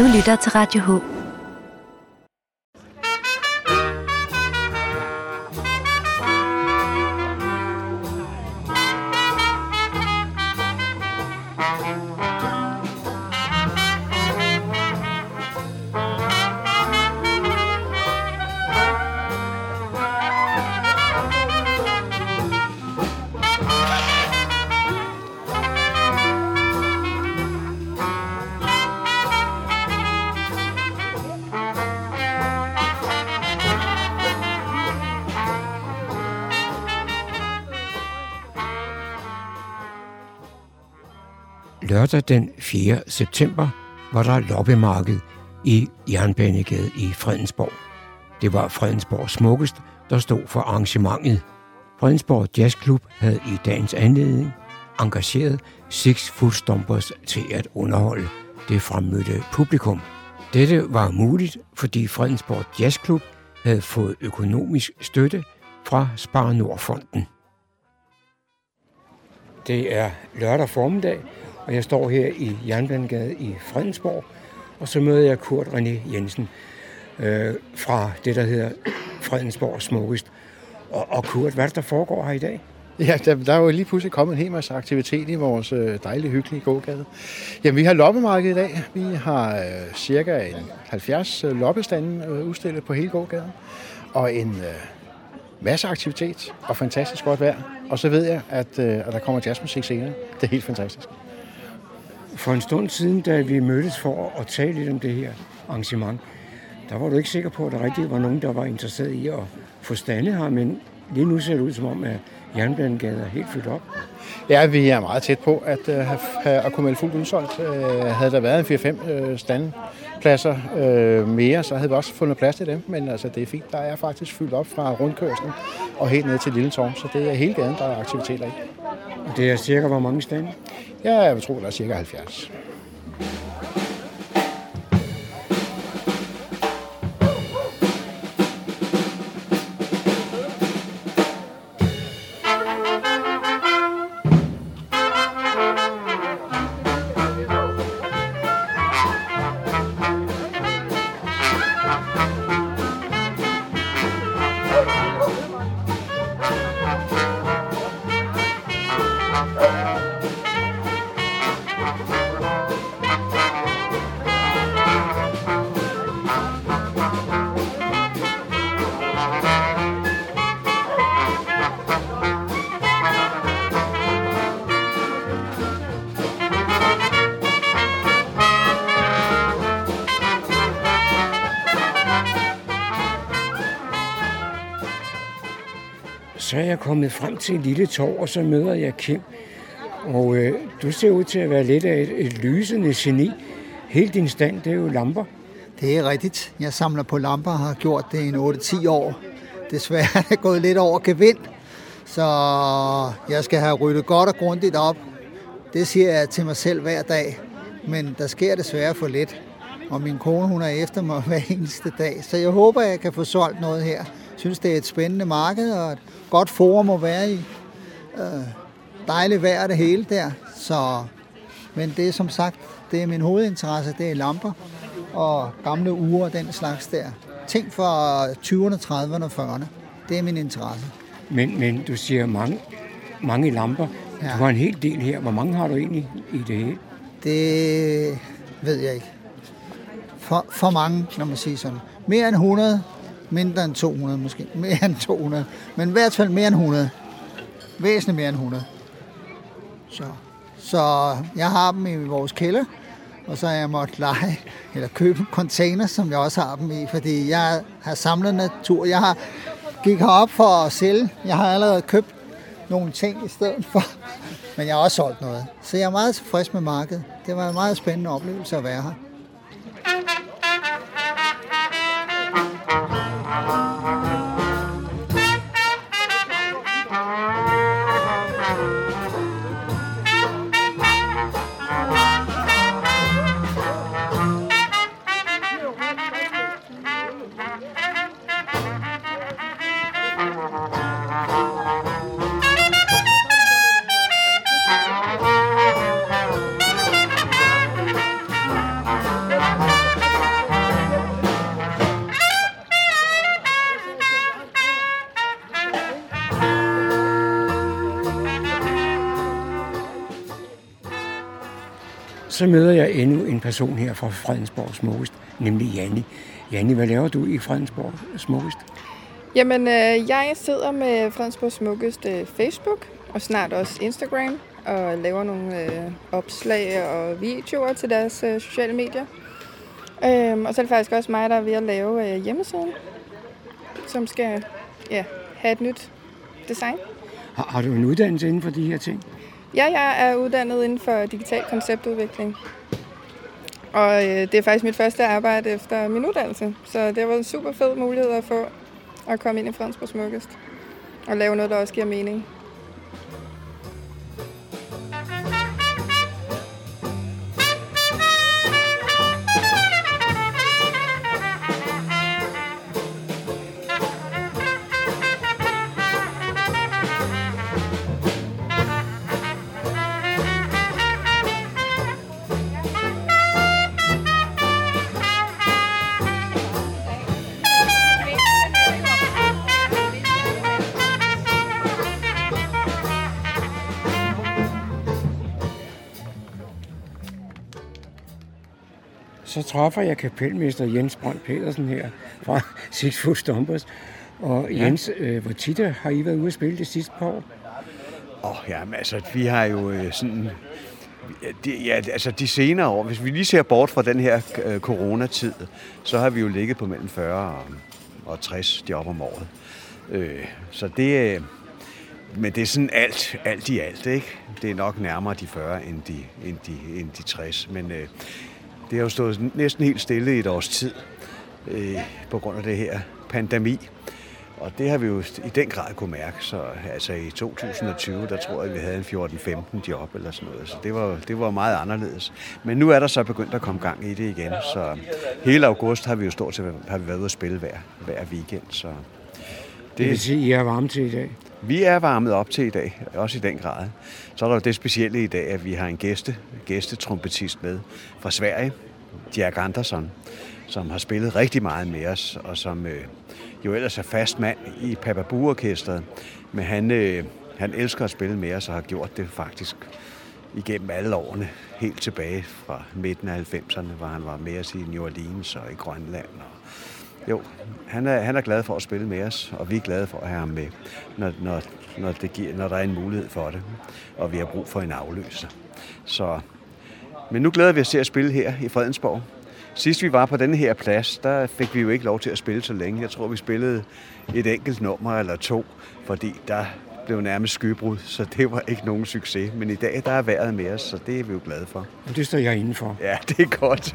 Du lytter til Radio H. Lørdag den 4. september var der loppemarked i Jernbanegade i Fredensborg. Det var Fredensborg Smukkest, der stod for arrangementet. Fredensborg Jazzklub havde i dagens anledning engageret Six Footstompers til at underholde det fremmødte publikum. Dette var muligt, fordi Fredensborg Jazzklub havde fået økonomisk støtte fra Spar Nordfonden. Det er lørdag formiddag, og jeg står her i Jernbanegade i Fredensborg, og så møder jeg Kurt René Jensen øh, fra det, der hedder Fredensborg Smukkest. Og, og Kurt, hvad er det, der foregår her i dag? Ja, der, der er jo lige pludselig kommet en hel masse aktivitet i vores øh, dejlige, hyggelige gågade. Jamen, vi har loppemarked i dag. Vi har øh, cirka en 70 øh, loppestande øh, udstillet på hele gågaden. Og en øh, masse aktivitet og fantastisk godt vejr. Og så ved jeg, at, øh, at der kommer jazzmusik senere. Det er helt fantastisk. For en stund siden, da vi mødtes for at tale lidt om det her arrangement, der var du ikke sikker på, at der rigtig var nogen, der var interesseret i at få stande her, men lige nu ser det ud som om, at Jernbanegade er helt fyldt op. Ja, vi er meget tæt på at, uh, have, at kunne melde fuldt udsolgt. Uh, havde der været 4-5 uh, øh, standpladser uh, mere, så havde vi også fundet plads til dem. Men altså, det er fint. Der er faktisk fyldt op fra rundkørslen og helt ned til Lille Torv, så det er hele gaden, der er aktiviteter i. Det er cirka hvor mange stande? Ja, jeg vil tro, der er cirka 70. Så er jeg kommet frem til et lille torv, og så møder jeg Kim. Og øh, du ser ud til at være lidt af et, et lysende geni. Hele din stand, det er jo lamper. Det er rigtigt. Jeg samler på lamper og har gjort det i 8-10 år. Desværre er det gået lidt over gevind, så jeg skal have ryddet godt og grundigt op. Det siger jeg til mig selv hver dag, men der sker desværre for lidt. Og min kone, hun er efter mig hver eneste dag, så jeg håber, jeg kan få solgt noget her. Jeg synes, det er et spændende marked og et godt forum at være i. Øh, dejligt vejr det hele der, så... Men det er som sagt, det er min hovedinteresse, det er lamper og gamle uger og den slags der. Ting fra 20'erne, 30'erne og 40'erne. Det er min interesse. Men, men du siger mange, mange lamper. Ja. Du har en hel del her. Hvor mange har du egentlig i det hele? Det ved jeg ikke. For, for mange, når man siger sådan. Mere end 100, mindre end 200 måske. Mere end 200. Men i hvert fald mere end 100. Væsentligt mere end 100. Så, så jeg har dem i vores kælder, og så har jeg måttet lege, eller købe container, som jeg også har dem i, fordi jeg har samlet natur. Jeg har gik herop for at sælge. Jeg har allerede købt nogle ting i stedet for, men jeg har også solgt noget. Så jeg er meget tilfreds med markedet. Det var en meget spændende oplevelse at være her. Så møder jeg endnu en person her fra Fredensborg Smukkest, nemlig Janni. Janni, hvad laver du i Fredensborg Smukkest? Jamen, øh, jeg sidder med Fredensborg Smukkest øh, Facebook og snart også Instagram og laver nogle øh, opslag og videoer til deres øh, sociale medier. Øhm, og så er det faktisk også mig, der er ved at lave øh, hjemmesiden, som skal ja, have et nyt design. Har, har du en uddannelse inden for de her ting? Ja, jeg er uddannet inden for digital konceptudvikling. Og øh, det er faktisk mit første arbejde efter min uddannelse. Så det var en super fed mulighed at få at komme ind i Fredensborg Smukkest. Og lave noget, der også giver mening. Så træffer jeg kapelmester Jens Brandt Pedersen her fra Foot Stompers. Og Jens, ja. øh, hvor tit har I været ude at spille det sidste par år? Åh, oh, ja, altså, vi har jo øh, sådan... De, ja, altså de senere år, hvis vi lige ser bort fra den her øh, coronatid, så har vi jo ligget på mellem 40 og, og 60 job om året. Øh, så det, øh, men det er sådan alt, alt i alt, ikke? Det er nok nærmere de 40 end de, end de, end de 60. Men øh, det har jo stået næsten helt stille i et års tid øh, på grund af det her pandemi. Og det har vi jo i den grad kunne mærke. Så altså i 2020, der tror jeg, vi havde en 14-15 job eller sådan noget. Så det var, det var meget anderledes. Men nu er der så begyndt at komme gang i det igen. Så hele august har vi jo stort set har vi været ude at spille hver, hver weekend. Så det, det vil sige, at I har varme til i dag? Vi er varmet op til i dag, også i den grad. Så er der jo det specielle i dag, at vi har en gæste, gæstetrompetist med fra Sverige, Jack Andersson, som har spillet rigtig meget med os, og som øh, jo ellers er fast mand i Papa orkestret men han, øh, han elsker at spille med os og har gjort det faktisk igennem alle årene, helt tilbage fra midten af 90'erne, hvor han var med os i New Orleans og i Grønland. Og jo, han er, han er glad for at spille med os, og vi er glade for at have ham med, når, når, når, det giver, når der er en mulighed for det, og vi har brug for en afløser. Så, men nu glæder vi os til at spille her i Fredensborg. Sidst vi var på den her plads, der fik vi jo ikke lov til at spille så længe. Jeg tror, vi spillede et enkelt nummer eller to, fordi der blev nærmest skybrud, så det var ikke nogen succes. Men i dag, der er vejret med os, så det er vi jo glade for. Og det står jeg indenfor. Ja, det er godt.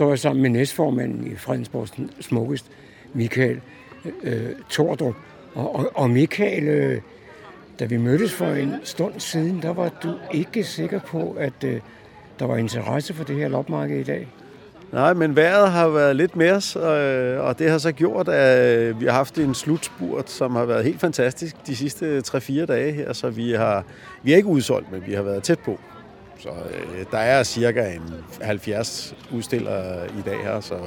Står jeg sammen med næstformanden i Fredensborg Smukkest, Michael øh, Tordrup. Og, og, og Michael, øh, da vi mødtes for en stund siden, der var du ikke sikker på, at øh, der var interesse for det her lopmarked i dag. Nej, men vejret har været lidt mere, øh, og det har så gjort, at øh, vi har haft en slutspurt, som har været helt fantastisk de sidste 3-4 dage her, så vi har, vi er ikke udsolgt, men vi har været tæt på. Så øh, der er cirka en 70 udstillere i dag her, så øh,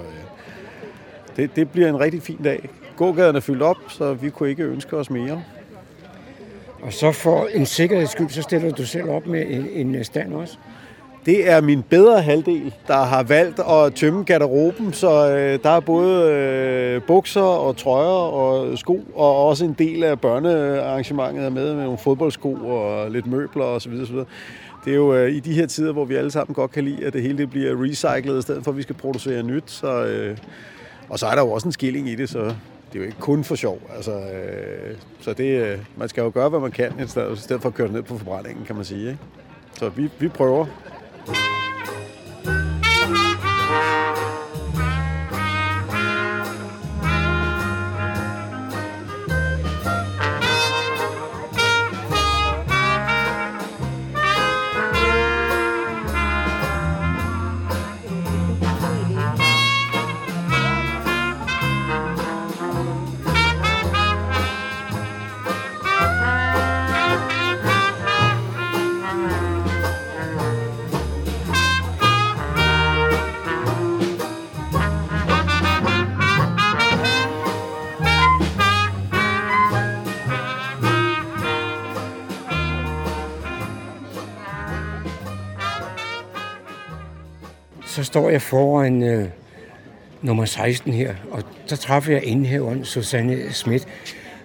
det, det bliver en rigtig fin dag. Gågaden er fyldt op, så vi kunne ikke ønske os mere. Og så for en sikkerheds skyld, så stiller du selv op med en, en stand også? Det er min bedre halvdel, der har valgt at tømme garderoben, så øh, der er både øh, bukser og trøjer og sko, og også en del af børnearrangementet er med, med nogle fodboldsko og lidt møbler osv. osv det er jo øh, i de her tider, hvor vi alle sammen godt kan lide, at det hele det bliver recyclet, i stedet for at vi skal producere nyt. Så, øh, og så er der jo også en skilling i det, så det er jo ikke kun for sjov. Altså, øh, så det, øh, man skal jo gøre, hvad man kan, i stedet, i stedet for at køre ned på forbrændingen, kan man sige. Ikke? Så vi, vi prøver. Så står jeg foran øh, nummer 16 her, og så træffer jeg indhæveren Susanne Schmidt.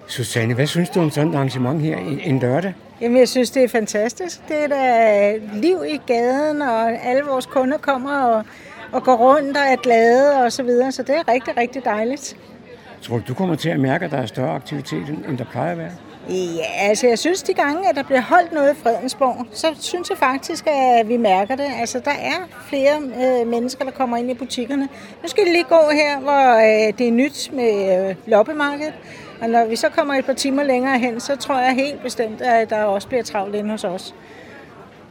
Susanne, hvad synes du om sådan et arrangement her en, en lørdag? Jamen, jeg synes, det er fantastisk. Det er da liv i gaden, og alle vores kunder kommer og, og går rundt og er glade og så videre. Så det er rigtig, rigtig dejligt. Tror du, du kommer til at mærke, at der er større aktivitet, end der plejer at være? Ja, altså jeg synes, de gange, at der bliver holdt noget i Fredensborg, så synes jeg faktisk, at vi mærker det. Altså, der er flere øh, mennesker, der kommer ind i butikkerne. Nu skal vi lige gå her, hvor øh, det er nyt med øh, loppemarkedet. Og når vi så kommer et par timer længere hen, så tror jeg helt bestemt, at der også bliver travlt inde hos os.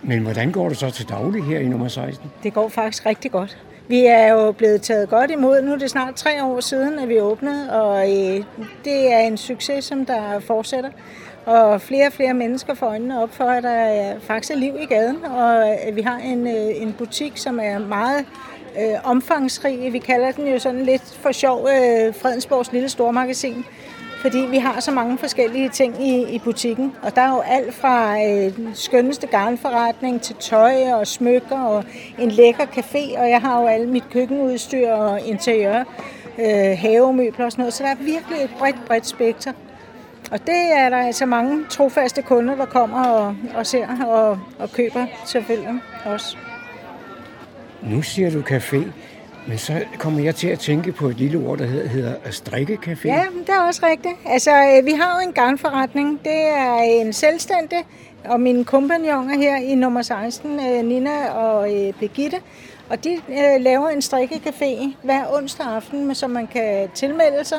Men hvordan går det så til daglig her i nummer 16? Det går faktisk rigtig godt. Vi er jo blevet taget godt imod. Nu er det snart tre år siden, at vi åbnede, og øh, det er en succes, som der fortsætter. Og flere og flere mennesker får øjnene op for, at der faktisk er liv i gaden, og at vi har en, øh, en butik, som er meget øh, omfangsrig. Vi kalder den jo sådan lidt for sjov øh, Fredensborgs lille stormagasin fordi vi har så mange forskellige ting i, i butikken. Og der er jo alt fra øh, den skønneste garnforretning til tøj og smykker og en lækker café, og jeg har jo alt mit køkkenudstyr og interiør, øh, havemøbler og sådan noget. Så der er virkelig et bredt, bredt spekter. Og det er der altså mange trofaste kunder, der kommer og, og ser og, og køber selvfølgelig også. Nu siger du café. Men så kommer jeg til at tænke på et lille ord, der hedder, hedder strikkecafé. Ja, det er også rigtigt. Altså, øh, vi har jo en garnforretning. Det er en selvstændig, og mine kompagnoner her i nummer 16, øh, Nina og øh, Birgitte, og de laver en strikkecafé hver onsdag aften, som man kan tilmelde sig.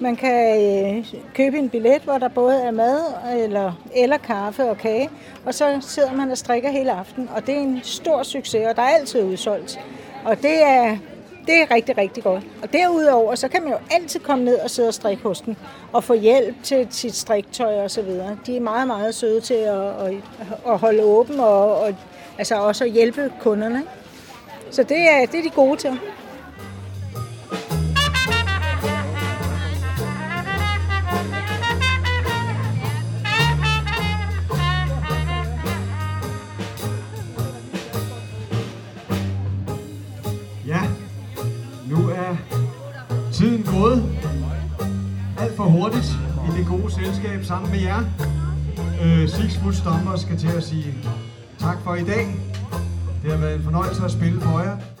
Man kan købe en billet, hvor der både er mad eller, eller kaffe og kage, og så sidder man og strikker hele aften, og det er en stor succes, og der er altid udsolgt. Og det er, det er rigtig, rigtig godt. Og derudover, så kan man jo altid komme ned og sidde og strikke hos den, og få hjælp til sit striktøj og så videre. De er meget, meget søde til at, at, at holde åben og, og altså også at hjælpe kunderne. Så det er, det er de gode til. Selskab sammen med jer. Øh, Six Foot Stomper skal til at sige tak for i dag. Det har været en fornøjelse at spille for jer.